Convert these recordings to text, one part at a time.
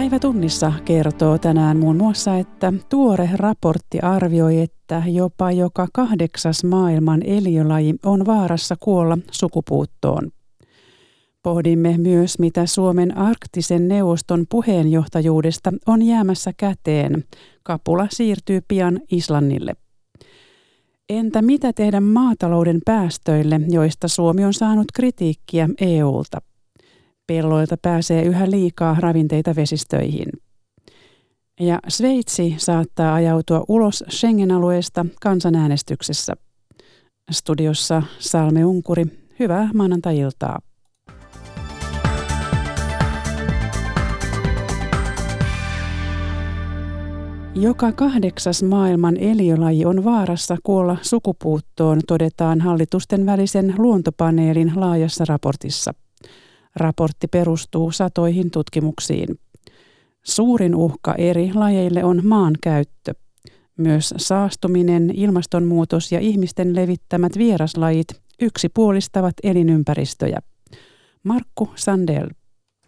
Päivätunnissa kertoo tänään muun muassa, että tuore raportti arvioi, että jopa joka kahdeksas maailman eliölaji on vaarassa kuolla sukupuuttoon. Pohdimme myös, mitä Suomen arktisen neuvoston puheenjohtajuudesta on jäämässä käteen. Kapula siirtyy pian Islannille. Entä mitä tehdä maatalouden päästöille, joista Suomi on saanut kritiikkiä EUlta? Pelloilta pääsee yhä liikaa ravinteita vesistöihin. Ja Sveitsi saattaa ajautua ulos Schengen-alueesta kansanäänestyksessä. Studiossa Salme Unkuri, hyvää maanantai-iltaa. Joka kahdeksas maailman eliölaji on vaarassa kuolla sukupuuttoon, todetaan hallitusten välisen luontopaneelin laajassa raportissa. Raportti perustuu satoihin tutkimuksiin. Suurin uhka eri lajeille on maan käyttö. Myös saastuminen, ilmastonmuutos ja ihmisten levittämät vieraslajit yksipuolistavat elinympäristöjä. Markku Sandel.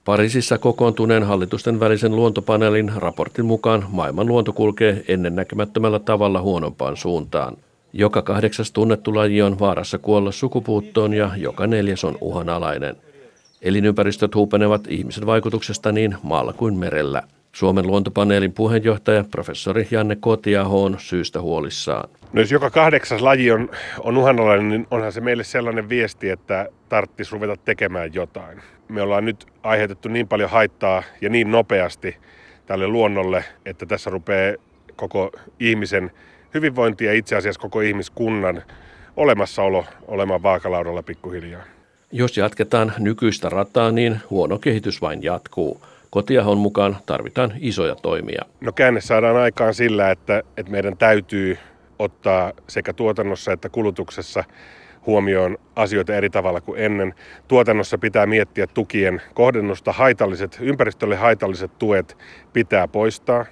Pariisissa kokoontuneen hallitusten välisen luontopaneelin raportin mukaan maailman luonto kulkee ennennäkemättömällä tavalla huonompaan suuntaan. Joka kahdeksas tunnettu laji on vaarassa kuolla sukupuuttoon ja joka neljäs on uhanalainen. Elinympäristöt huupenevat ihmisen vaikutuksesta niin maalla kuin merellä. Suomen luontopaneelin puheenjohtaja professori Janne Kotiaho on syystä huolissaan. No jos joka kahdeksas laji on, on uhanalainen, niin onhan se meille sellainen viesti, että tarvitsisi ruveta tekemään jotain. Me ollaan nyt aiheutettu niin paljon haittaa ja niin nopeasti tälle luonnolle, että tässä rupeaa koko ihmisen hyvinvointi ja itse asiassa koko ihmiskunnan olemassaolo olemaan vaakalaudalla pikkuhiljaa. Jos jatketaan nykyistä rataa, niin huono kehitys vain jatkuu. Kotiahon mukaan tarvitaan isoja toimia. No käänne saadaan aikaan sillä, että, että meidän täytyy ottaa sekä tuotannossa että kulutuksessa huomioon asioita eri tavalla kuin ennen. Tuotannossa pitää miettiä tukien kohdennusta. Haitalliset, ympäristölle haitalliset tuet pitää poistaa.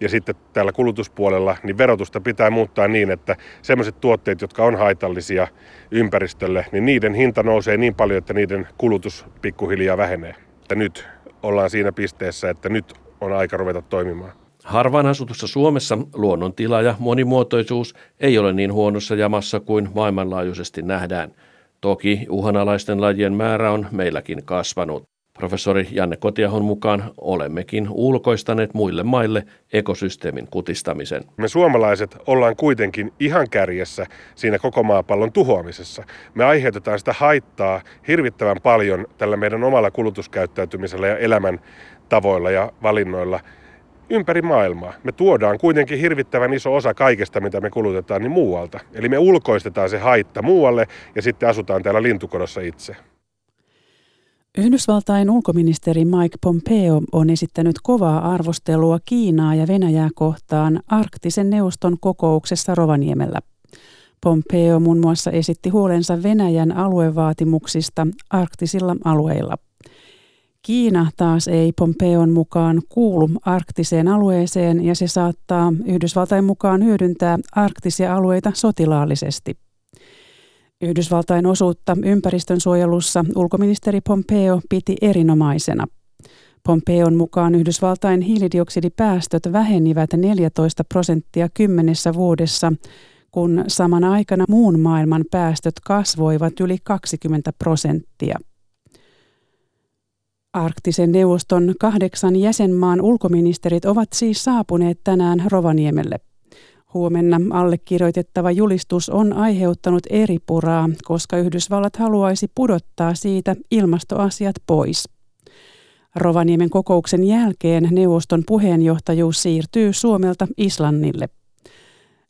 Ja sitten täällä kulutuspuolella niin verotusta pitää muuttaa niin, että sellaiset tuotteet, jotka on haitallisia ympäristölle, niin niiden hinta nousee niin paljon, että niiden kulutus pikkuhiljaa vähenee. Että nyt ollaan siinä pisteessä, että nyt on aika ruveta toimimaan. Harvaan asutussa Suomessa luonnon tila ja monimuotoisuus ei ole niin huonossa jamassa kuin maailmanlaajuisesti nähdään. Toki uhanalaisten lajien määrä on meilläkin kasvanut. Professori Janne Kotiahon mukaan olemmekin ulkoistaneet muille maille ekosysteemin kutistamisen. Me suomalaiset ollaan kuitenkin ihan kärjessä siinä koko maapallon tuhoamisessa. Me aiheutetaan sitä haittaa hirvittävän paljon tällä meidän omalla kulutuskäyttäytymisellä ja elämän tavoilla ja valinnoilla ympäri maailmaa. Me tuodaan kuitenkin hirvittävän iso osa kaikesta, mitä me kulutetaan, niin muualta. Eli me ulkoistetaan se haitta muualle ja sitten asutaan täällä lintukodossa itse. Yhdysvaltain ulkoministeri Mike Pompeo on esittänyt kovaa arvostelua Kiinaa ja Venäjää kohtaan arktisen neuvoston kokouksessa Rovaniemellä. Pompeo muun muassa esitti huolensa Venäjän aluevaatimuksista arktisilla alueilla. Kiina taas ei Pompeon mukaan kuulu arktiseen alueeseen ja se saattaa Yhdysvaltain mukaan hyödyntää arktisia alueita sotilaallisesti. Yhdysvaltain osuutta ympäristönsuojelussa ulkoministeri Pompeo piti erinomaisena. Pompeon mukaan Yhdysvaltain hiilidioksidipäästöt vähenivät 14 prosenttia kymmenessä vuodessa, kun samana aikana muun maailman päästöt kasvoivat yli 20 prosenttia. Arktisen neuvoston kahdeksan jäsenmaan ulkoministerit ovat siis saapuneet tänään Rovaniemelle. Huomenna allekirjoitettava julistus on aiheuttanut eri puraa, koska Yhdysvallat haluaisi pudottaa siitä ilmastoasiat pois. Rovaniemen kokouksen jälkeen neuvoston puheenjohtajuus siirtyy Suomelta Islannille.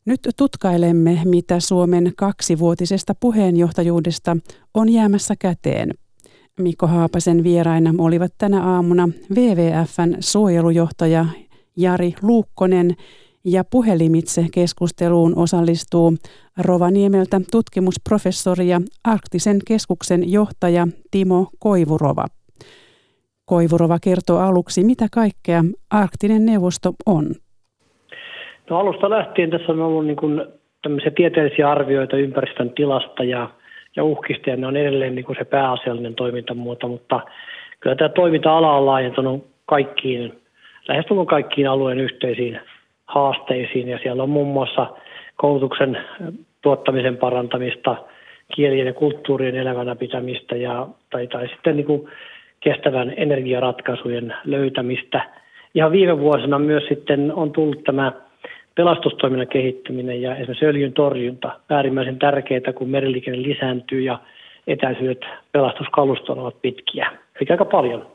Nyt tutkailemme, mitä Suomen kaksivuotisesta puheenjohtajuudesta on jäämässä käteen. Mikko Haapasen vieraina olivat tänä aamuna WWFn suojelujohtaja Jari Luukkonen ja puhelimitse keskusteluun osallistuu Rovaniemeltä tutkimusprofessori ja Arktisen keskuksen johtaja Timo Koivurova. Koivurova kertoo aluksi, mitä kaikkea Arktinen neuvosto on. No alusta lähtien tässä on ollut niin kuin tämmöisiä tieteellisiä arvioita ympäristön tilasta ja, ja uhkista, ja ne on edelleen niin kuin se pääasiallinen toimintamuoto, mutta kyllä tämä toiminta-ala on laajentunut kaikkiin lähestulkoon kaikkiin alueen yhteisiin haasteisiin. Ja siellä on muun muassa koulutuksen tuottamisen parantamista, kielien ja kulttuurien elävänä pitämistä ja, tai, tai sitten niin kuin kestävän energiaratkaisujen löytämistä. Ja viime vuosina myös sitten on tullut tämä pelastustoiminnan kehittäminen ja esimerkiksi öljyn torjunta äärimmäisen tärkeää, kun meriliikenne lisääntyy ja etäisyydet pelastuskalustoon ovat pitkiä. Eli aika paljon.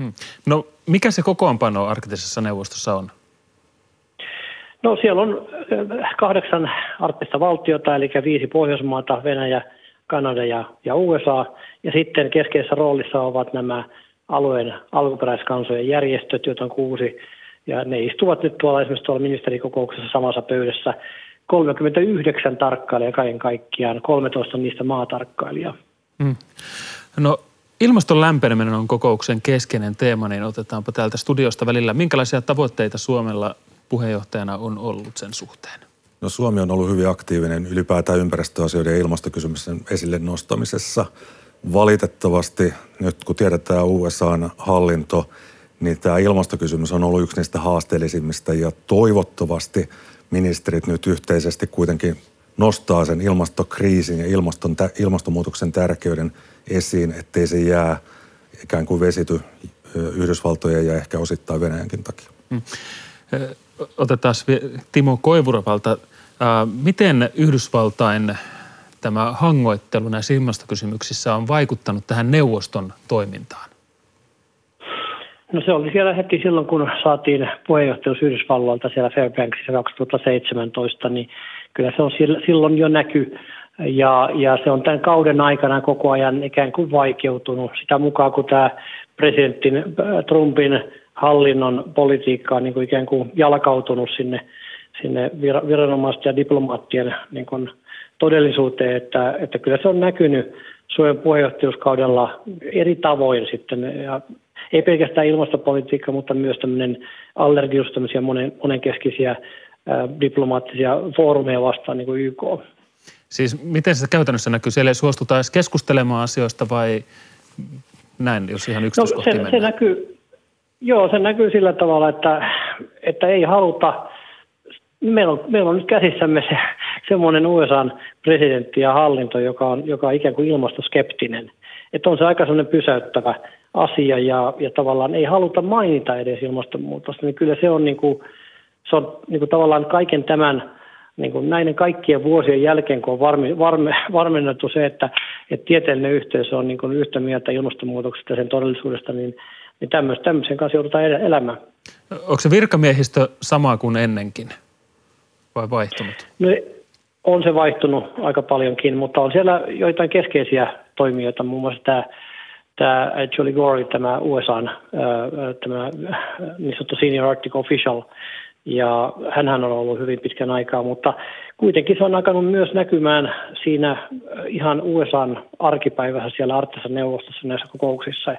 Hmm. No mikä se kokoonpano arktisessa neuvostossa on? No siellä on äh, kahdeksan arktista valtiota, eli viisi Pohjoismaata, Venäjä, Kanada ja, ja USA. Ja sitten keskeisessä roolissa ovat nämä alueen alkuperäiskansojen järjestöt, joita on kuusi. Ja ne istuvat nyt tuolla esimerkiksi tuolla ministerikokouksessa samassa pöydässä 39 tarkkailijaa kaiken kaikkiaan, 13 niistä maatarkkailijaa. Hmm. No ilmaston lämpeneminen on kokouksen keskeinen teema, niin otetaanpa täältä studiosta välillä. Minkälaisia tavoitteita Suomella puheenjohtajana on ollut sen suhteen? No Suomi on ollut hyvin aktiivinen ylipäätään ympäristöasioiden ja ilmastokysymysten esille nostamisessa. Valitettavasti nyt kun tiedetään USAn hallinto, niin tämä ilmastokysymys on ollut yksi niistä haasteellisimmista ja toivottavasti ministerit nyt yhteisesti kuitenkin nostaa sen ilmastokriisin ja ilmaston, ilmastonmuutoksen tärkeyden esiin, ettei se jää ikään kuin vesity Yhdysvaltojen ja ehkä osittain Venäjänkin takia. Hmm otetaan Timo Koivuravalta. Miten Yhdysvaltain tämä hangoittelu näissä ilmastokysymyksissä on vaikuttanut tähän neuvoston toimintaan? No se oli siellä heti silloin, kun saatiin puheenjohtajuus Yhdysvalloilta siellä Fairbanksissa 2017, niin kyllä se on silloin jo näky. Ja, ja se on tämän kauden aikana koko ajan ikään kuin vaikeutunut sitä mukaan, kun tämä presidentin Trumpin hallinnon politiikka on niin kuin ikään kuin jalkautunut sinne, sinne viranomaisten ja diplomaattien niin kuin todellisuuteen, että, että kyllä se on näkynyt Suomen puheenjohtajuuskaudella eri tavoin sitten, ja ei pelkästään ilmastopolitiikka, mutta myös tämmöinen allergius, tämmöisiä monen, monenkeskisiä ää, diplomaattisia foorumeja vastaan, niin kuin YK. Siis miten se käytännössä näkyy? Siellä ei suostuta edes keskustelemaan asioista vai näin, jos ihan yksityiskohtiin no, se, se näkyy, Joo, se näkyy sillä tavalla, että, että ei haluta, meillä on, meillä on nyt käsissämme se, semmoinen USA-presidentti ja hallinto, joka on, joka on ikään kuin ilmastoskeptinen. Että on se aika semmoinen pysäyttävä asia ja, ja tavallaan ei haluta mainita edes ilmastonmuutosta, niin kyllä se on, niin kuin, se on niin kuin tavallaan kaiken tämän niin kuin näiden kaikkien vuosien jälkeen, kun on varmi, varme, varmennettu se, että, että tieteellinen yhteisö on niin kuin yhtä mieltä ilmastonmuutoksesta ja sen todellisuudesta, niin niin tämmöisen, tämmöisen kanssa joudutaan elämään. Onko se virkamiehistö sama kuin ennenkin vai vaihtunut? No, on se vaihtunut aika paljonkin, mutta on siellä joitain keskeisiä toimijoita, muun muassa tämä, tämä Julie Gore, tämä USA, tämä niin sanottu senior arctic official, ja hän on ollut hyvin pitkän aikaa, mutta kuitenkin se on alkanut myös näkymään siinä ihan USAn arkipäivässä siellä Arktisen neuvostossa näissä kokouksissa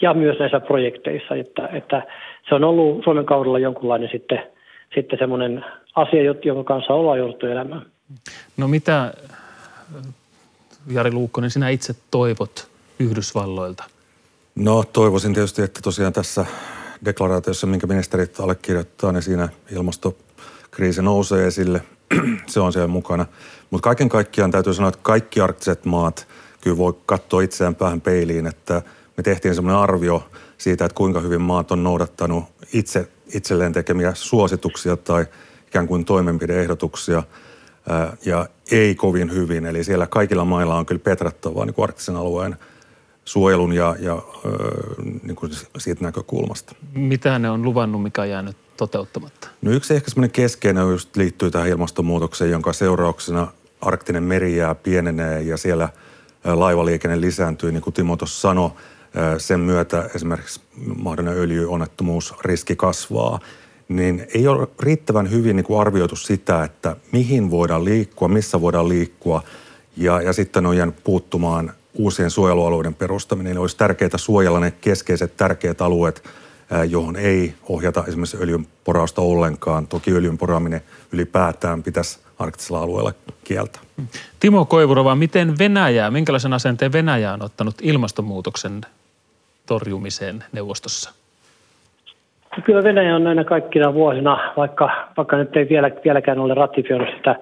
ja myös näissä projekteissa, että, että se on ollut Suomen kaudella jonkunlainen sitten, sitten semmoinen asia, jonka kanssa ollaan jouduttu elämään. No mitä, Jari Luukkonen, sinä itse toivot Yhdysvalloilta? No toivoisin tietysti, että tosiaan tässä deklaraatiossa, minkä ministerit allekirjoittaa, niin siinä ilmastokriisi nousee esille. se on siellä mukana. Mutta kaiken kaikkiaan täytyy sanoa, että kaikki arktiset maat kyllä voi katsoa itseään päähän peiliin, että – me tehtiin semmoinen arvio siitä, että kuinka hyvin maat on noudattanut itse itselleen tekemiä suosituksia tai ikään kuin toimenpideehdotuksia ja ei kovin hyvin. Eli siellä kaikilla mailla on kyllä petrattavaa niin kuin arktisen alueen suojelun ja, ja niin kuin siitä näkökulmasta. Mitä ne on luvannut, mikä on jäänyt toteuttamatta? No yksi ehkä semmoinen keskeinen just liittyy tähän ilmastonmuutokseen, jonka seurauksena arktinen merijää pienenee ja siellä laivaliikenne lisääntyy, niin kuin Timo tuossa sanoi sen myötä esimerkiksi mahdollinen öljyonnettomuusriski kasvaa, niin ei ole riittävän hyvin niin kuin arvioitu sitä, että mihin voidaan liikkua, missä voidaan liikkua ja, ja sitten on jäänyt puuttumaan uusien suojelualueiden perustaminen. Eli olisi tärkeää suojella ne keskeiset tärkeät alueet, johon ei ohjata esimerkiksi öljynporausta ollenkaan. Toki öljyn poraaminen ylipäätään pitäisi arktisella alueella kieltä. Timo Koivurova, miten Venäjä, minkälaisen asenteen Venäjä on ottanut ilmastonmuutoksen torjumiseen neuvostossa? No kyllä Venäjä on näinä kaikkina vuosina, vaikka, vaikka nyt ei vielä, vieläkään ole ratifioinut sitä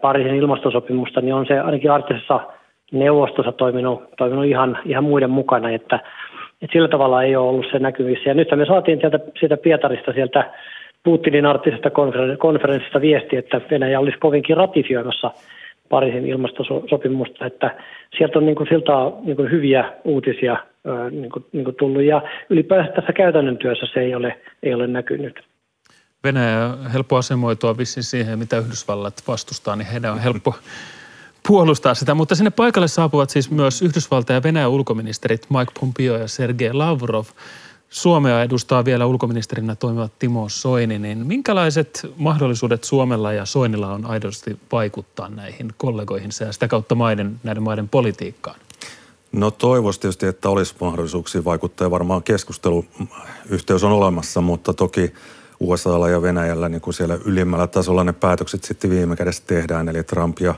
Pariisin ilmastosopimusta, niin on se ainakin arktisessa neuvostossa toiminut, toiminut ihan, ihan muiden mukana, että, että sillä tavalla ei ole ollut se näkyvissä. Ja nyt me saatiin sieltä, sieltä Pietarista, sieltä Putinin arktisesta konferenssista viesti, että Venäjä olisi kovinkin ratifioimassa Pariisin ilmastosopimusta, että sieltä on niin kuin siltä niin kuin hyviä uutisia niin kuin, niin kuin tullut ja ylipäänsä tässä käytännön työssä se ei ole, ei ole näkynyt. Venäjä helppo asemoitua vissiin siihen, mitä Yhdysvallat vastustaa, niin heidän on helppo puolustaa sitä. Mutta sinne paikalle saapuvat siis myös Yhdysvaltain ja Venäjän ulkoministerit Mike Pompeo ja Sergei Lavrov. Suomea edustaa vielä ulkoministerinä toimiva Timo Soini, niin minkälaiset mahdollisuudet Suomella ja Soinilla on aidosti vaikuttaa näihin kollegoihin ja sitä kautta maiden, näiden maiden politiikkaan? No toivoisi tietysti, että olisi mahdollisuuksia vaikuttaa ja varmaan keskusteluyhteys on olemassa, mutta toki USAlla ja Venäjällä niin kuin siellä ylimmällä tasolla ne päätökset sitten viime kädessä tehdään. Eli Trump ja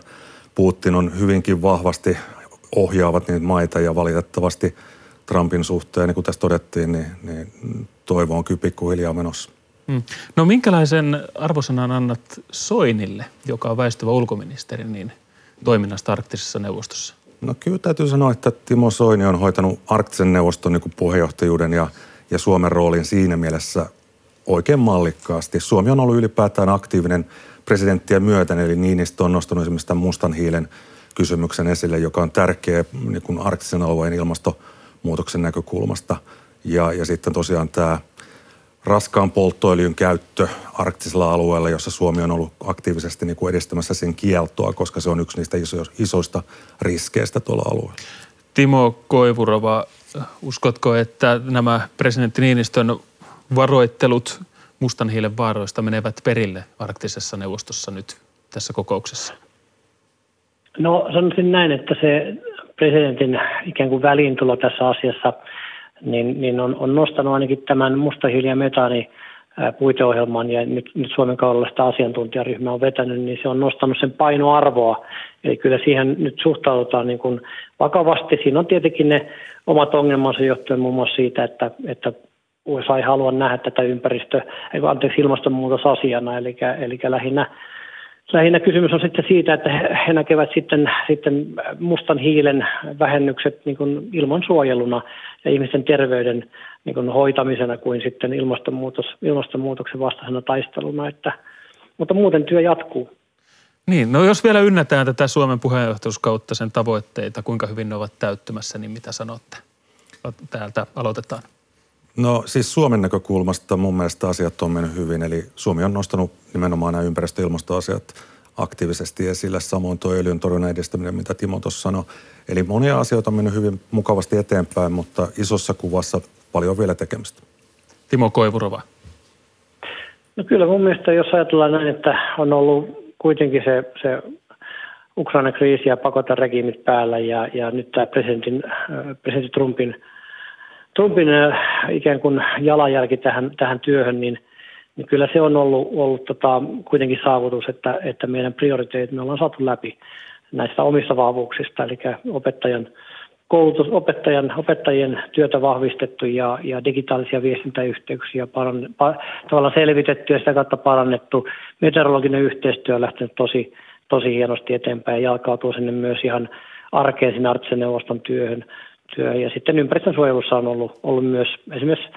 Putin on hyvinkin vahvasti ohjaavat niitä maita ja valitettavasti Trumpin suhteen, niin kuin tässä todettiin, niin, niin toivo on kyllä pikkuhiljaa menossa. Hmm. No minkälaisen arvosanan annat Soinille, joka on väistyvä ulkoministeri, niin toiminnasta arktisessa neuvostossa? No kyllä täytyy sanoa, että Timo Soini on hoitanut arktisen neuvoston niin puheenjohtajuuden ja, ja Suomen roolin siinä mielessä oikein mallikkaasti. Suomi on ollut ylipäätään aktiivinen presidenttiä myöten, eli Niinistö on nostanut esimerkiksi tämän mustan hiilen kysymyksen esille, joka on tärkeä niin kuin arktisen alueen ilmastonmuutoksen näkökulmasta. Ja, ja sitten tosiaan tämä raskaan polttoöljyn käyttö arktisella alueella, jossa Suomi on ollut aktiivisesti niin kuin edistämässä sen kieltoa, koska se on yksi niistä iso, isoista riskeistä tuolla alueella. Timo Koivurova, uskotko, että nämä presidentti Niinistön varoittelut mustan hiilen vaaroista menevät perille arktisessa neuvostossa nyt tässä kokouksessa? No sanoisin näin, että se presidentin ikään kuin väliintulo tässä asiassa niin, niin on, on nostanut ainakin tämän mustahiili- ja metaani puiteohjelman ja nyt, nyt Suomen kaudella sitä asiantuntijaryhmä on vetänyt, niin se on nostanut sen painoarvoa. Eli kyllä siihen nyt suhtaudutaan niin kuin vakavasti. Siinä on tietenkin ne omat ongelmansa johtuen muun muassa siitä, että, että USA ei halua nähdä tätä ympäristö, anteeksi, ilmastonmuutosasiana, eli, eli lähinnä, lähinnä kysymys on sitten siitä, että he näkevät sitten, sitten mustan hiilen vähennykset niin kuin ilmansuojeluna ja ihmisten terveyden niin kuin hoitamisena kuin sitten ilmastonmuutos, ilmastonmuutoksen vastaisena taisteluna, että, mutta muuten työ jatkuu. Niin, no jos vielä ynnätään tätä Suomen puheenjohtajuuskautta sen tavoitteita, kuinka hyvin ne ovat täyttymässä, niin mitä sanotte? Täältä aloitetaan. No siis Suomen näkökulmasta mun mielestä asiat on mennyt hyvin, eli Suomi on nostanut nimenomaan nämä ympäristö- ja ilmastoasiat aktiivisesti esille, samoin tuo öljyn torjunnan edistäminen, mitä Timo tuossa sanoi. Eli monia asioita on mennyt hyvin mukavasti eteenpäin, mutta isossa kuvassa paljon vielä tekemistä. Timo Koivurova. No kyllä mun mielestä, jos ajatellaan näin, että on ollut kuitenkin se, se Ukrainan kriisi ja pakoteregiimit päällä ja, ja nyt tämä presidentin, presidentti Trumpin – Trumpin ikään kuin jalanjälki tähän, tähän työhön, niin, niin kyllä se on ollut, ollut tota, kuitenkin saavutus, että, että meidän prioriteetit me ollaan saatu läpi näistä omista vahvuuksista, eli opettajan koulutus, opettajan, opettajien työtä vahvistettu ja, ja digitaalisia viestintäyhteyksiä paranne, pa, tavallaan selvitetty ja sitä kautta parannettu. Meteorologinen yhteistyö on lähtenyt tosi, tosi hienosti eteenpäin ja jalkautuu sinne myös ihan arkeen sinne Arktisen neuvoston työhön työ. Ja sitten ympäristönsuojelussa on ollut, ollut myös esimerkiksi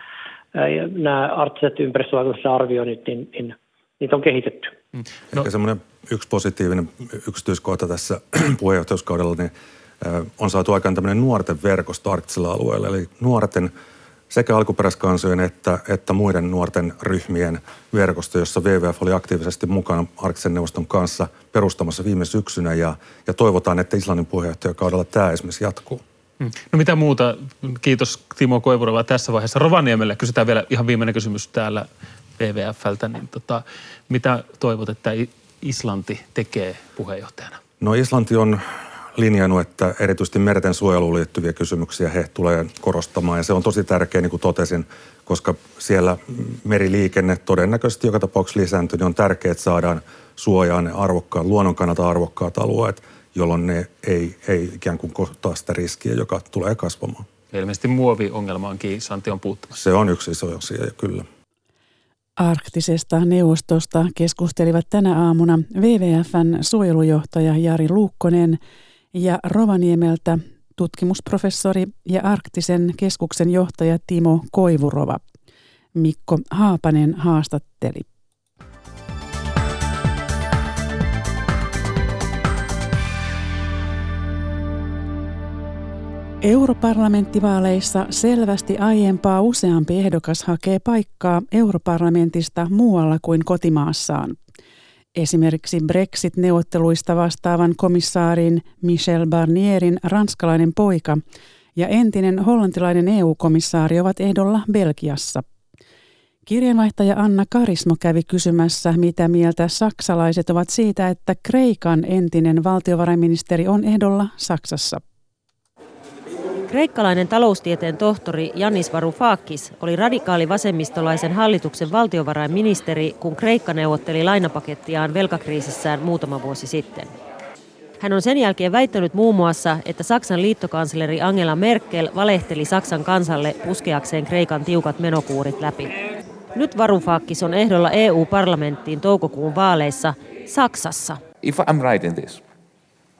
nämä arktiset ympäristövaikutusten arvioinnit, niin, niin niitä on kehitetty. Mm. No. Ehkä semmoinen yksi positiivinen yksityiskohta tässä puheenjohtajuuskaudella, niin on saatu aikaan tämmöinen nuorten verkosto arktisella alueella. Eli nuorten sekä alkuperäiskansojen että, että muiden nuorten ryhmien verkosto, jossa WWF oli aktiivisesti mukana Arktisen neuvoston kanssa perustamassa viime syksynä ja, ja toivotaan, että Islannin puheenjohtajakaudella tämä esimerkiksi jatkuu. Mm. No mitä muuta? Kiitos Timo Koivurova tässä vaiheessa. Rovaniemelle kysytään vielä ihan viimeinen kysymys täällä WWFltä. Niin tota, mitä toivot, että Islanti tekee puheenjohtajana? No Islanti on linjannut, että erityisesti merten suojeluun liittyviä kysymyksiä he tulee korostamaan. Ja se on tosi tärkeä, niin kuin totesin, koska siellä meriliikenne todennäköisesti joka tapauksessa lisääntyy, niin on tärkeää, että saadaan suojaan ne arvokkaat, luonnon kannalta arvokkaat alueet – jolloin ne ei, ei ikään kuin kohtaa sitä riskiä, joka tulee kasvamaan. Ja ilmeisesti muoviongelmaankin Santi on puuttumassa. Se on yksi iso asia, kyllä. Arktisesta neuvostosta keskustelivat tänä aamuna WWFn suojelujohtaja Jari Luukkonen ja Rovaniemeltä tutkimusprofessori ja Arktisen keskuksen johtaja Timo Koivurova. Mikko Haapanen haastatteli. Europarlamenttivaaleissa selvästi aiempaa useampi ehdokas hakee paikkaa europarlamentista muualla kuin kotimaassaan. Esimerkiksi Brexit-neuvotteluista vastaavan komissaarin Michel Barnierin ranskalainen poika ja entinen hollantilainen EU-komissaari ovat ehdolla Belgiassa. Kirjeenvaihtaja Anna Karismo kävi kysymässä, mitä mieltä saksalaiset ovat siitä, että Kreikan entinen valtiovarainministeri on ehdolla Saksassa. Kreikkalainen taloustieteen tohtori Janis Varoufakis oli radikaali vasemmistolaisen hallituksen valtiovarainministeri, kun Kreikka neuvotteli lainapakettiaan velkakriisissään muutama vuosi sitten. Hän on sen jälkeen väittänyt muun muassa, että Saksan liittokansleri Angela Merkel valehteli Saksan kansalle puskeakseen Kreikan tiukat menokuurit läpi. Nyt Varoufakis on ehdolla EU-parlamenttiin toukokuun vaaleissa Saksassa. If I'm right in this,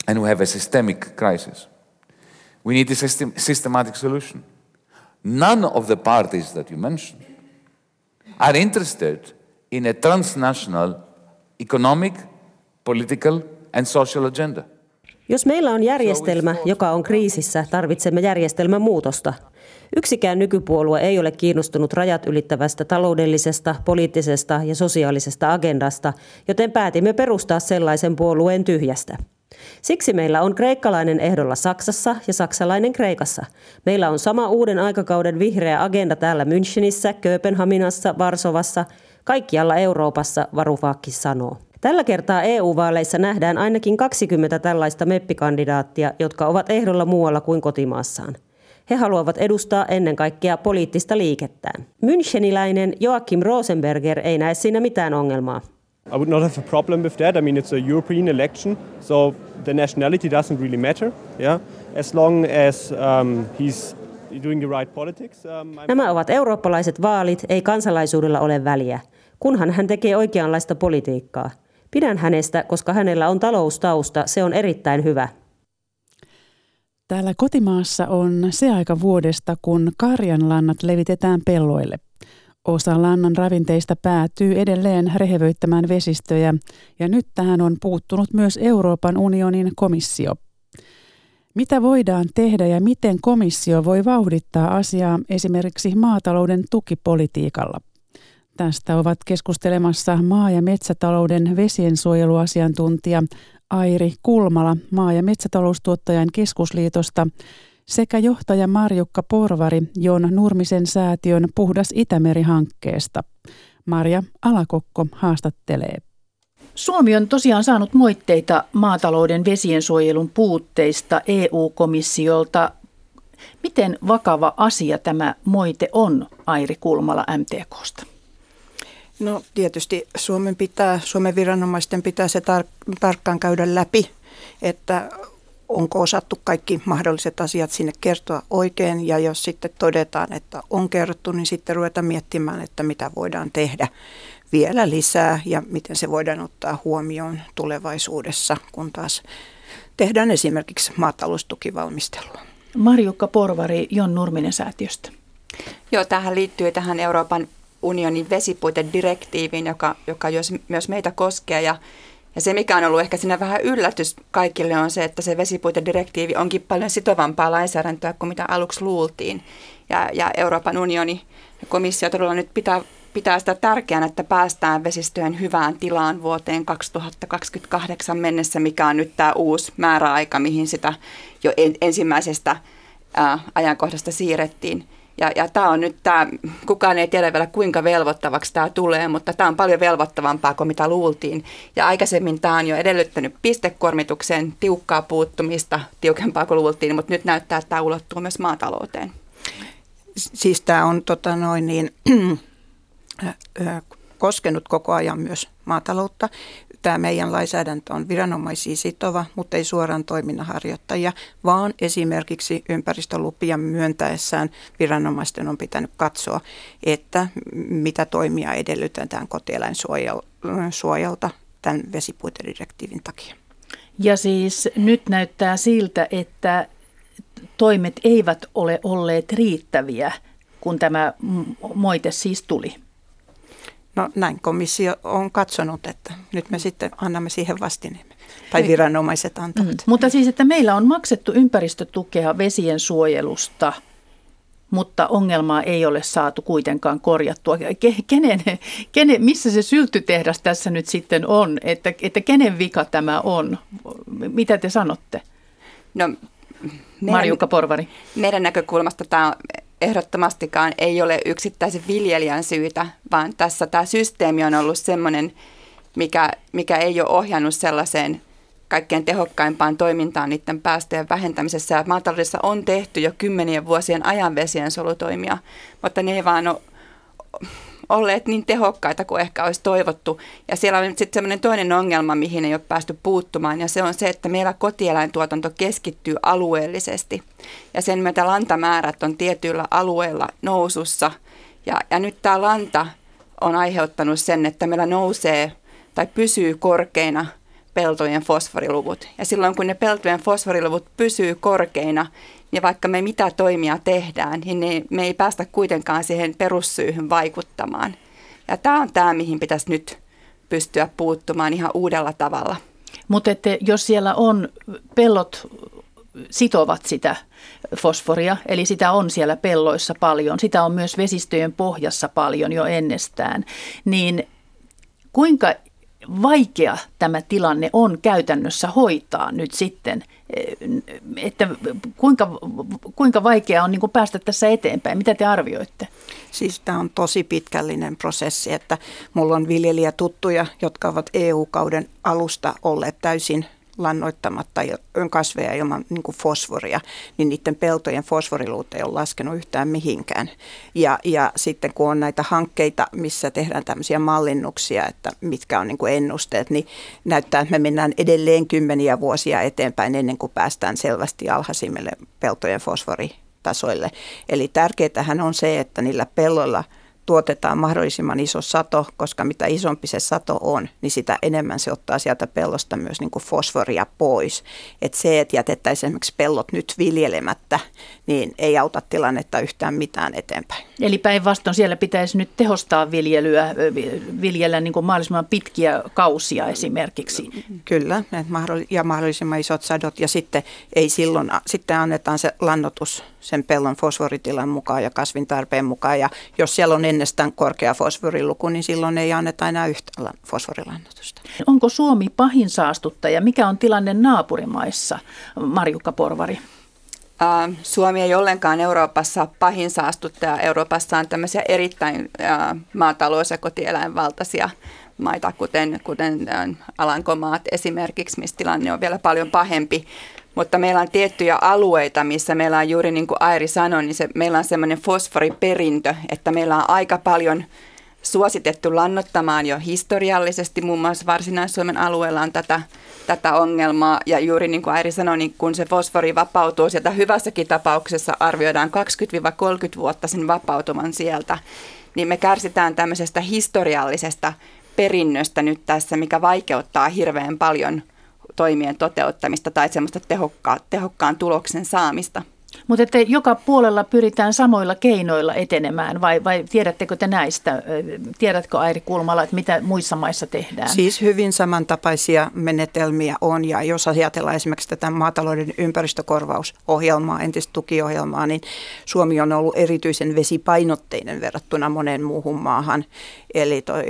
and we have a systemic crisis, We need a system, systematic solution. None of the parties that you mentioned are interested in a transnational economic, political and social agenda. Jos meillä on järjestelmä, joka on kriisissä, tarvitsemme järjestelmän muutosta. Yksikään nykypuolue ei ole kiinnostunut rajat ylittävästä taloudellisesta, poliittisesta ja sosiaalisesta agendasta, joten päätimme perustaa sellaisen puolueen tyhjästä. Siksi meillä on kreikkalainen ehdolla Saksassa ja saksalainen Kreikassa. Meillä on sama uuden aikakauden vihreä agenda täällä Münchenissä, Kööpenhaminassa, Varsovassa, kaikkialla Euroopassa, Varoufakis sanoo. Tällä kertaa EU-vaaleissa nähdään ainakin 20 tällaista meppikandidaattia, jotka ovat ehdolla muualla kuin kotimaassaan. He haluavat edustaa ennen kaikkea poliittista liikettään. Müncheniläinen Joachim Rosenberger ei näe siinä mitään ongelmaa. I would not have a problem with that. I mean, it's a European election, so the nationality doesn't really matter. Yeah, as long as um, he's doing the right politics. Um, Nämä ovat eurooppalaiset vaalit, ei kansalaisuudella ole väliä, kunhan hän tekee oikeanlaista politiikkaa. Pidän hänestä, koska hänellä on taloustausta, se on erittäin hyvä. Täällä kotimaassa on se aika vuodesta, kun karjanlannat levitetään pelloille – Osa lannan ravinteista päätyy edelleen rehevöittämään vesistöjä ja nyt tähän on puuttunut myös Euroopan unionin komissio. Mitä voidaan tehdä ja miten komissio voi vauhdittaa asiaa esimerkiksi maatalouden tukipolitiikalla? Tästä ovat keskustelemassa maa- ja metsätalouden vesiensuojeluasiantuntija Airi Kulmala maa- ja metsätaloustuottajan keskusliitosta sekä johtaja Marjukka Porvari Jon Nurmisen säätiön Puhdas Itämeri-hankkeesta. Marja Alakokko haastattelee. Suomi on tosiaan saanut moitteita maatalouden vesiensuojelun puutteista EU-komissiolta. Miten vakava asia tämä moite on, Airi Kulmala MTKsta? No tietysti Suomen, pitää, Suomen viranomaisten pitää se tar- tarkkaan käydä läpi, että onko osattu kaikki mahdolliset asiat sinne kertoa oikein ja jos sitten todetaan, että on kerrottu, niin sitten ruveta miettimään, että mitä voidaan tehdä vielä lisää ja miten se voidaan ottaa huomioon tulevaisuudessa, kun taas tehdään esimerkiksi maataloustukivalmistelua. Marjukka Porvari Jon Nurminen säätiöstä. Joo, tähän liittyy tähän Euroopan unionin vesipuitedirektiiviin, joka, joka myös meitä koskee ja ja se, mikä on ollut ehkä siinä vähän yllätys kaikille, on se, että se vesipuitedirektiivi onkin paljon sitovampaa lainsäädäntöä kuin mitä aluksi luultiin. Ja, ja Euroopan unioni ja komissio todella nyt pitää, pitää sitä tärkeänä, että päästään vesistöjen hyvään tilaan vuoteen 2028 mennessä, mikä on nyt tämä uusi määräaika, mihin sitä jo ensimmäisestä ajankohdasta siirrettiin. Ja, ja tämä on nyt tämä, kukaan ei tiedä vielä kuinka velvoittavaksi tämä tulee, mutta tämä on paljon velvoittavampaa kuin mitä luultiin. Ja aikaisemmin tämä on jo edellyttänyt pistekormitukseen tiukkaa puuttumista, tiukempaa kuin luultiin, mutta nyt näyttää, että tämä ulottuu myös maatalouteen. Siis tämä on tota noin niin, koskenut koko ajan myös maataloutta. Tämä meidän lainsäädäntö on viranomaisia sitova, mutta ei suoraan toiminnanharjoittajia, vaan esimerkiksi ympäristölupia myöntäessään viranomaisten on pitänyt katsoa, että mitä toimia edellytetään kotieläinsuojalta tämän vesipuitedirektiivin takia. Ja siis nyt näyttää siltä, että toimet eivät ole olleet riittäviä, kun tämä moite siis tuli. No näin komissio on katsonut, että nyt me sitten annamme siihen vastineemme. Tai viranomaiset antavat. Mm. Mutta siis, että meillä on maksettu ympäristötukea vesien suojelusta, mutta ongelmaa ei ole saatu kuitenkaan korjattua. Kenen, kenen, missä se syltytehdas tässä nyt sitten on, että, että kenen vika tämä on? Mitä te sanotte? No, Marjukka Porvari. Meidän näkökulmasta tämä ehdottomastikaan ei ole yksittäisen viljelijän syytä, vaan tässä tämä systeemi on ollut sellainen, mikä, mikä ei ole ohjannut sellaiseen kaikkein tehokkaimpaan toimintaan niiden päästöjen vähentämisessä. Maataloudessa on tehty jo kymmenien vuosien ajan vesien solutoimia, mutta ne ei vaan ole olleet niin tehokkaita kuin ehkä olisi toivottu. Ja siellä on sitten semmoinen toinen ongelma, mihin ei ole päästy puuttumaan, ja se on se, että meillä kotieläintuotanto keskittyy alueellisesti. Ja sen myötä lantamäärät on tietyillä alueilla nousussa. Ja, ja nyt tämä lanta on aiheuttanut sen, että meillä nousee tai pysyy korkeina peltojen fosforiluvut. Ja silloin kun ne peltojen fosforiluvut pysyy korkeina, ja vaikka me mitä toimia tehdään, niin me ei päästä kuitenkaan siihen perussyyhyn vaikuttamaan. Ja tämä on tämä, mihin pitäisi nyt pystyä puuttumaan ihan uudella tavalla. Mutta jos siellä on pellot sitovat sitä fosforia, eli sitä on siellä pelloissa paljon, sitä on myös vesistöjen pohjassa paljon jo ennestään, niin kuinka vaikea tämä tilanne on käytännössä hoitaa nyt sitten, että kuinka, kuinka vaikea on niin kuin päästä tässä eteenpäin? Mitä te arvioitte? Siis tämä on tosi pitkällinen prosessi, että mulla on viljelijätuttuja, jotka ovat EU-kauden alusta olleet täysin lannoittamatta kasveja ilman niin kuin fosforia, niin niiden peltojen fosforiluut ei ole laskenut yhtään mihinkään. Ja, ja sitten kun on näitä hankkeita, missä tehdään tämmöisiä mallinnuksia, että mitkä on niin kuin ennusteet, niin näyttää, että me mennään edelleen kymmeniä vuosia eteenpäin ennen kuin päästään selvästi alhaisimmille peltojen fosforitasoille. Eli tärkeää on se, että niillä pelloilla – tuotetaan mahdollisimman iso sato, koska mitä isompi se sato on, niin sitä enemmän se ottaa sieltä pellosta myös niin kuin fosforia pois. Et se, että jätettäisiin esimerkiksi pellot nyt viljelemättä, niin ei auta tilannetta yhtään mitään eteenpäin. Eli päinvastoin siellä pitäisi nyt tehostaa viljelyä, viljellä niin kuin mahdollisimman pitkiä kausia esimerkiksi. Kyllä, ja mahdollisimman isot sadot ja sitten ei silloin, sitten annetaan se lannotus sen pellon fosforitilan mukaan ja kasvin tarpeen mukaan. Ja jos siellä on ennestään korkea fosforiluku, niin silloin ei anneta enää yhtä fosforilannotusta. Onko Suomi pahin saastuttaja? Mikä on tilanne naapurimaissa, Marjukka Porvari? Suomi ei ollenkaan Euroopassa pahin saastuttaja. Euroopassa on tämmöisiä erittäin maatalous- ja kotieläinvaltaisia maita, kuten, kuten Alankomaat esimerkiksi, missä tilanne on vielä paljon pahempi. Mutta meillä on tiettyjä alueita, missä meillä on juuri niin kuin Airi sanoi, niin se, meillä on semmoinen fosforiperintö, että meillä on aika paljon suositettu lannottamaan jo historiallisesti. Muun muassa Varsinais-Suomen alueella on tätä, tätä ongelmaa. Ja juuri niin kuin Airi sanoi, niin kun se fosfori vapautuu sieltä hyvässäkin tapauksessa arvioidaan 20-30 vuotta sen vapautuman sieltä, niin me kärsitään tämmöisestä historiallisesta perinnöstä nyt tässä, mikä vaikeuttaa hirveän paljon – toimien toteuttamista tai semmoista tehokka- tehokkaan tuloksen saamista. Mutta että joka puolella pyritään samoilla keinoilla etenemään vai, vai tiedättekö te näistä? Tiedätkö Airi Kulmala, että mitä muissa maissa tehdään? Siis hyvin samantapaisia menetelmiä on ja jos ajatellaan esimerkiksi tätä maatalouden ympäristökorvausohjelmaa, entistä tukiohjelmaa, niin Suomi on ollut erityisen vesipainotteinen verrattuna moneen muuhun maahan. Eli toi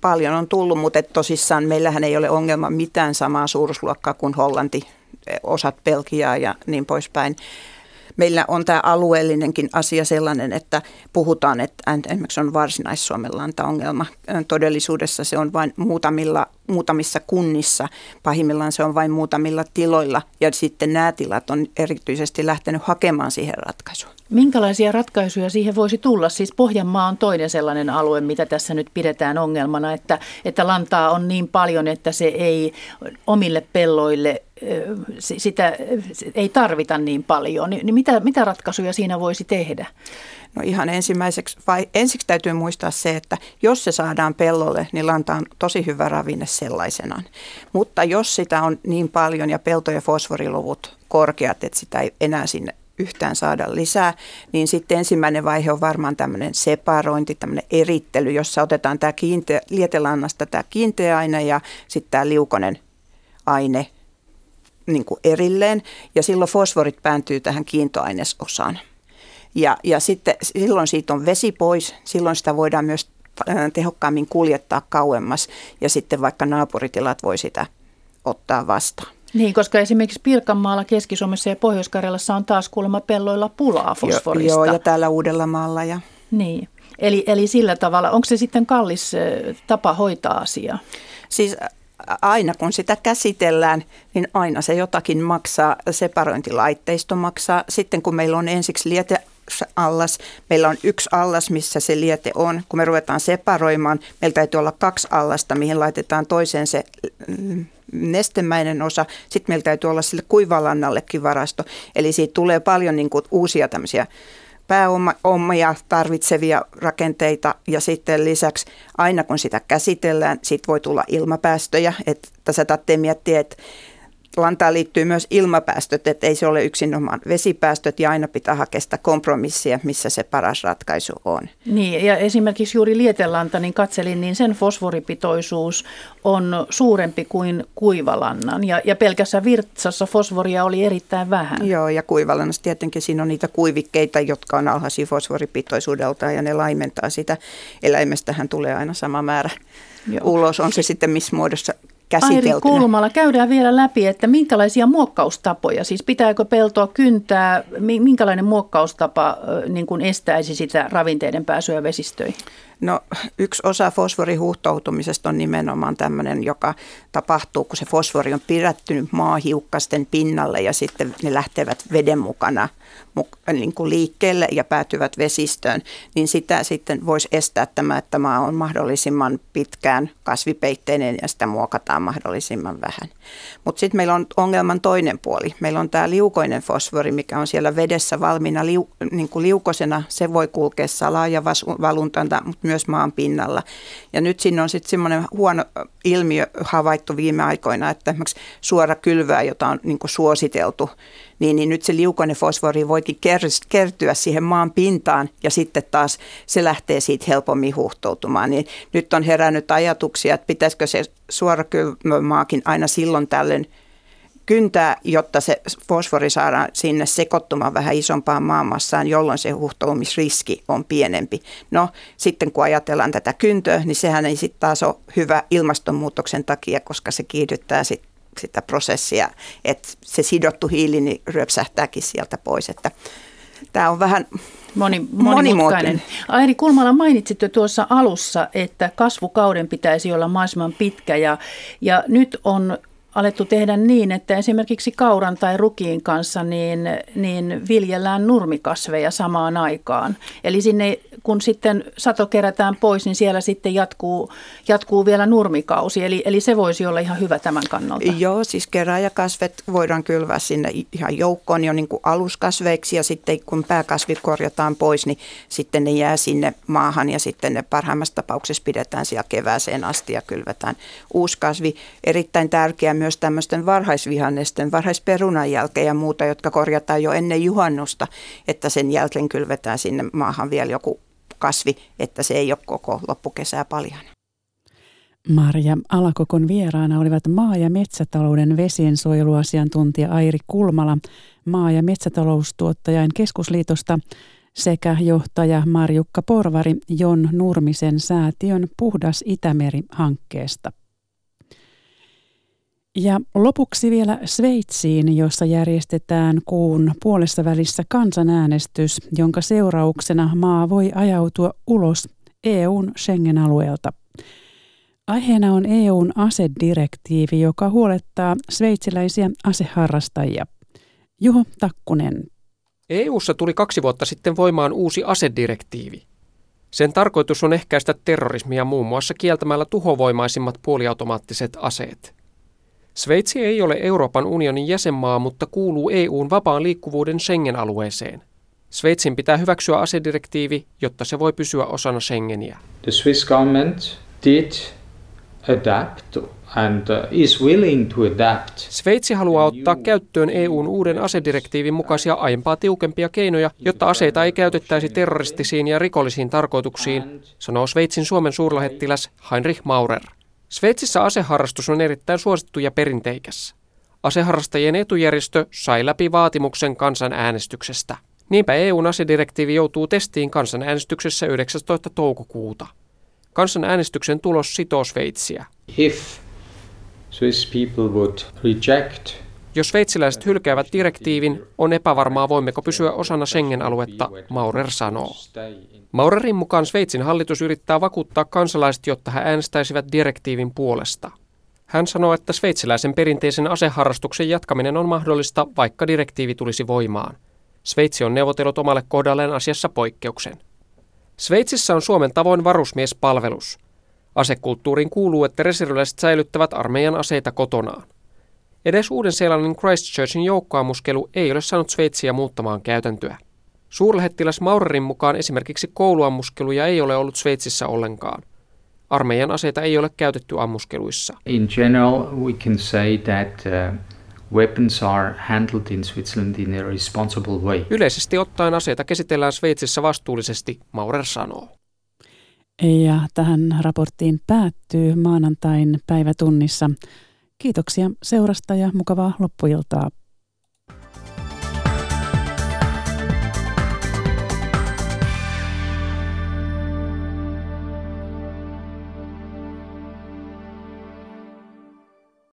paljon on tullut, mutta tosissaan meillähän ei ole ongelma mitään samaa suuruusluokkaa kuin Hollanti, osat Belgiaa ja niin poispäin. Meillä on tämä alueellinenkin asia sellainen, että puhutaan, että esimerkiksi on varsinais-Suomen ongelma. Todellisuudessa se on vain muutamilla, muutamissa kunnissa, pahimmillaan se on vain muutamilla tiloilla ja sitten nämä tilat on erityisesti lähtenyt hakemaan siihen ratkaisua. Minkälaisia ratkaisuja siihen voisi tulla? Siis Pohjanmaa on toinen sellainen alue, mitä tässä nyt pidetään ongelmana, että, että lantaa on niin paljon, että se ei omille pelloille sitä ei tarvita niin paljon. Niin mitä, mitä ratkaisuja siinä voisi tehdä? No ihan ensimmäiseksi, vai ensiksi täytyy muistaa se, että jos se saadaan pellolle, niin lanta on tosi hyvä ravinne sellaisenaan. Mutta jos sitä on niin paljon ja pelto- ja fosforiluvut korkeat, että sitä ei enää sinne yhtään saada lisää, niin sitten ensimmäinen vaihe on varmaan tämmöinen separointi, tämmöinen erittely, jossa otetaan tämä kiinte, lietelannasta tämä kiinteä aine ja sitten tämä liukonen aine niin kuin erilleen, ja silloin fosforit pääntyy tähän kiintoainesosaan. Ja, ja sitten silloin siitä on vesi pois, silloin sitä voidaan myös tehokkaammin kuljettaa kauemmas, ja sitten vaikka naapuritilat voi sitä ottaa vastaan. Niin, koska esimerkiksi Pirkanmaalla, Keski-Suomessa ja Pohjois-Karjalassa on taas kuulemma pelloilla pulaa fosforista. Joo, ja täällä Uudellamaalla. Ja... Niin, eli, eli sillä tavalla, onko se sitten kallis tapa hoitaa asiaa? Siis aina kun sitä käsitellään, niin aina se jotakin maksaa. Separointilaitteisto maksaa. Sitten kun meillä on ensiksi liete allas. Meillä on yksi allas, missä se liete on. Kun me ruvetaan separoimaan, meillä täytyy olla kaksi allasta, mihin laitetaan toiseen se mm, nestemäinen osa. Sitten meillä täytyy olla sille kuivalannallekin varasto. Eli siitä tulee paljon niin kuin uusia tämmöisiä pääomia tarvitsevia rakenteita ja sitten lisäksi aina kun sitä käsitellään, siitä voi tulla ilmapäästöjä. Että tarvitsee miettiä, että lantaan liittyy myös ilmapäästöt, että ei se ole yksinomaan vesipäästöt ja aina pitää hakea sitä kompromissia, missä se paras ratkaisu on. Niin ja esimerkiksi juuri lietelanta, niin katselin, niin sen fosforipitoisuus on suurempi kuin kuivalannan ja, ja pelkässä virtsassa fosforia oli erittäin vähän. Joo ja kuivalannassa tietenkin siinä on niitä kuivikkeita, jotka on alhaisia fosforipitoisuudelta ja ne laimentaa sitä. Eläimestähän tulee aina sama määrä Joo. ulos, on se sitten missä muodossa käsiteltynä. Airi Kulmala, käydään vielä läpi, että minkälaisia muokkaustapoja, siis pitääkö peltoa kyntää, minkälainen muokkaustapa niin kuin estäisi sitä ravinteiden pääsyä vesistöihin? No yksi osa fosforihuhtoutumisesta on nimenomaan tämmöinen, joka tapahtuu, kun se fosfori on pidättynyt maahiukkasten pinnalle ja sitten ne lähtevät veden mukana niin kuin liikkeelle ja päätyvät vesistöön, niin sitä sitten voisi estää tämä, että maa on mahdollisimman pitkään kasvipeitteinen ja sitä muokataan mahdollisimman vähän. Mutta sitten meillä on ongelman toinen puoli. Meillä on tämä liukoinen fosfori, mikä on siellä vedessä valmiina liu, niin kuin liukosena. Se voi kulkea salaa ja valuntanta, mutta myös maan pinnalla. Ja nyt siinä on sitten semmoinen huono ilmiö havaittu viime aikoina, että esimerkiksi suora kylvää, jota on niin kuin suositeltu, niin, niin nyt se liukoinen fosfori voikin kertyä siihen maan pintaan ja sitten taas se lähtee siitä helpommin huhtoutumaan. Niin nyt on herännyt ajatuksia, että pitäisikö se suorakylvämaakin aina silloin tällöin kyntää, jotta se fosfori saadaan sinne sekoittumaan vähän isompaan maamassaan, jolloin se huhtoumisriski on pienempi. No sitten kun ajatellaan tätä kyntöä, niin sehän ei sitten taas ole hyvä ilmastonmuutoksen takia, koska se kiihdyttää sit sitä prosessia, että se sidottu hiili niin ryöpsähtääkin sieltä pois. Että tämä on vähän Moni, monimutkainen. Airi Kulmala mainitsit jo tuossa alussa, että kasvukauden pitäisi olla mahdollisimman pitkä ja, ja nyt on alettu tehdä niin, että esimerkiksi kauran tai rukiin kanssa niin, niin viljellään nurmikasveja samaan aikaan. Eli sinne kun sitten sato kerätään pois, niin siellä sitten jatkuu, jatkuu vielä nurmikausi. Eli, eli se voisi olla ihan hyvä tämän kannalta. Joo, siis keräjäkasvet voidaan kylvää sinne ihan joukkoon jo niin kuin aluskasveiksi ja sitten kun pääkasvit korjataan pois, niin sitten ne jää sinne maahan ja sitten ne parhaimmassa tapauksessa pidetään siellä kevääseen asti ja kylvetään uusi kasvi. Erittäin tärkeää myös tämmöisten varhaisvihannesten, varhaisperunan jälkeen ja muuta, jotka korjataan jo ennen juhannusta, että sen jälkeen kylvetään sinne maahan vielä joku kasvi, että se ei ole koko loppukesää paljon. Marja Alakokon vieraana olivat maa- ja metsätalouden vesiensuojeluasiantuntija Airi Kulmala, maa- ja metsätaloustuottajain keskusliitosta sekä johtaja Marjukka Porvari Jon Nurmisen säätiön Puhdas Itämeri-hankkeesta. Ja lopuksi vielä Sveitsiin, jossa järjestetään kuun puolessa välissä kansanäänestys, jonka seurauksena maa voi ajautua ulos EUn Schengen-alueelta. Aiheena on EUn asedirektiivi, joka huolettaa sveitsiläisiä aseharrastajia. Juho Takkunen. EU:ssa tuli kaksi vuotta sitten voimaan uusi asedirektiivi. Sen tarkoitus on ehkäistä terrorismia muun muassa kieltämällä tuhovoimaisimmat puoliautomaattiset aseet. Sveitsi ei ole Euroopan unionin jäsenmaa, mutta kuuluu EUn vapaan liikkuvuuden Schengen-alueeseen. Sveitsin pitää hyväksyä asedirektiivi, jotta se voi pysyä osana Schengeniä. The Swiss government did adapt and uh, is willing to adapt. Sveitsi haluaa ottaa käyttöön EUn uuden asedirektiivin mukaisia aiempaa tiukempia keinoja, jotta aseita ei käytettäisi terroristisiin ja rikollisiin tarkoituksiin, sanoo Sveitsin Suomen suurlähettiläs Heinrich Maurer. Sveitsissä aseharrastus on erittäin suosittu ja perinteikäs. Aseharrastajien etujärjestö sai läpi vaatimuksen kansanäänestyksestä. Niinpä EUn asedirektiivi joutuu testiin kansanäänestyksessä 19. toukokuuta. Kansanäänestyksen tulos sitoo Sveitsiä. If Swiss people would reject jos sveitsiläiset hylkäävät direktiivin, on epävarmaa voimmeko pysyä osana Schengen-aluetta, Maurer sanoo. Maurerin mukaan Sveitsin hallitus yrittää vakuuttaa kansalaiset, jotta he äänestäisivät direktiivin puolesta. Hän sanoo, että sveitsiläisen perinteisen aseharrastuksen jatkaminen on mahdollista, vaikka direktiivi tulisi voimaan. Sveitsi on neuvotellut omalle kohdalleen asiassa poikkeuksen. Sveitsissä on Suomen tavoin varusmiespalvelus. Asekulttuuriin kuuluu, että reserviläiset säilyttävät armeijan aseita kotonaan. Edes Uuden-Seelannin Christchurchin joukkoammuskelu ei ole saanut Sveitsiä muuttamaan käytäntöä. Suurlähettiläs Maurerin mukaan esimerkiksi kouluammuskeluja ei ole ollut Sveitsissä ollenkaan. Armeijan aseita ei ole käytetty ammuskeluissa. In general, we can say that uh, weapons are handled in Switzerland in a responsible way. Yleisesti ottaen aseita käsitellään Sveitsissä vastuullisesti, Maurer sanoo. Ja tähän raporttiin päättyy maanantain päivätunnissa. Kiitoksia seurasta ja mukavaa loppuiltaa.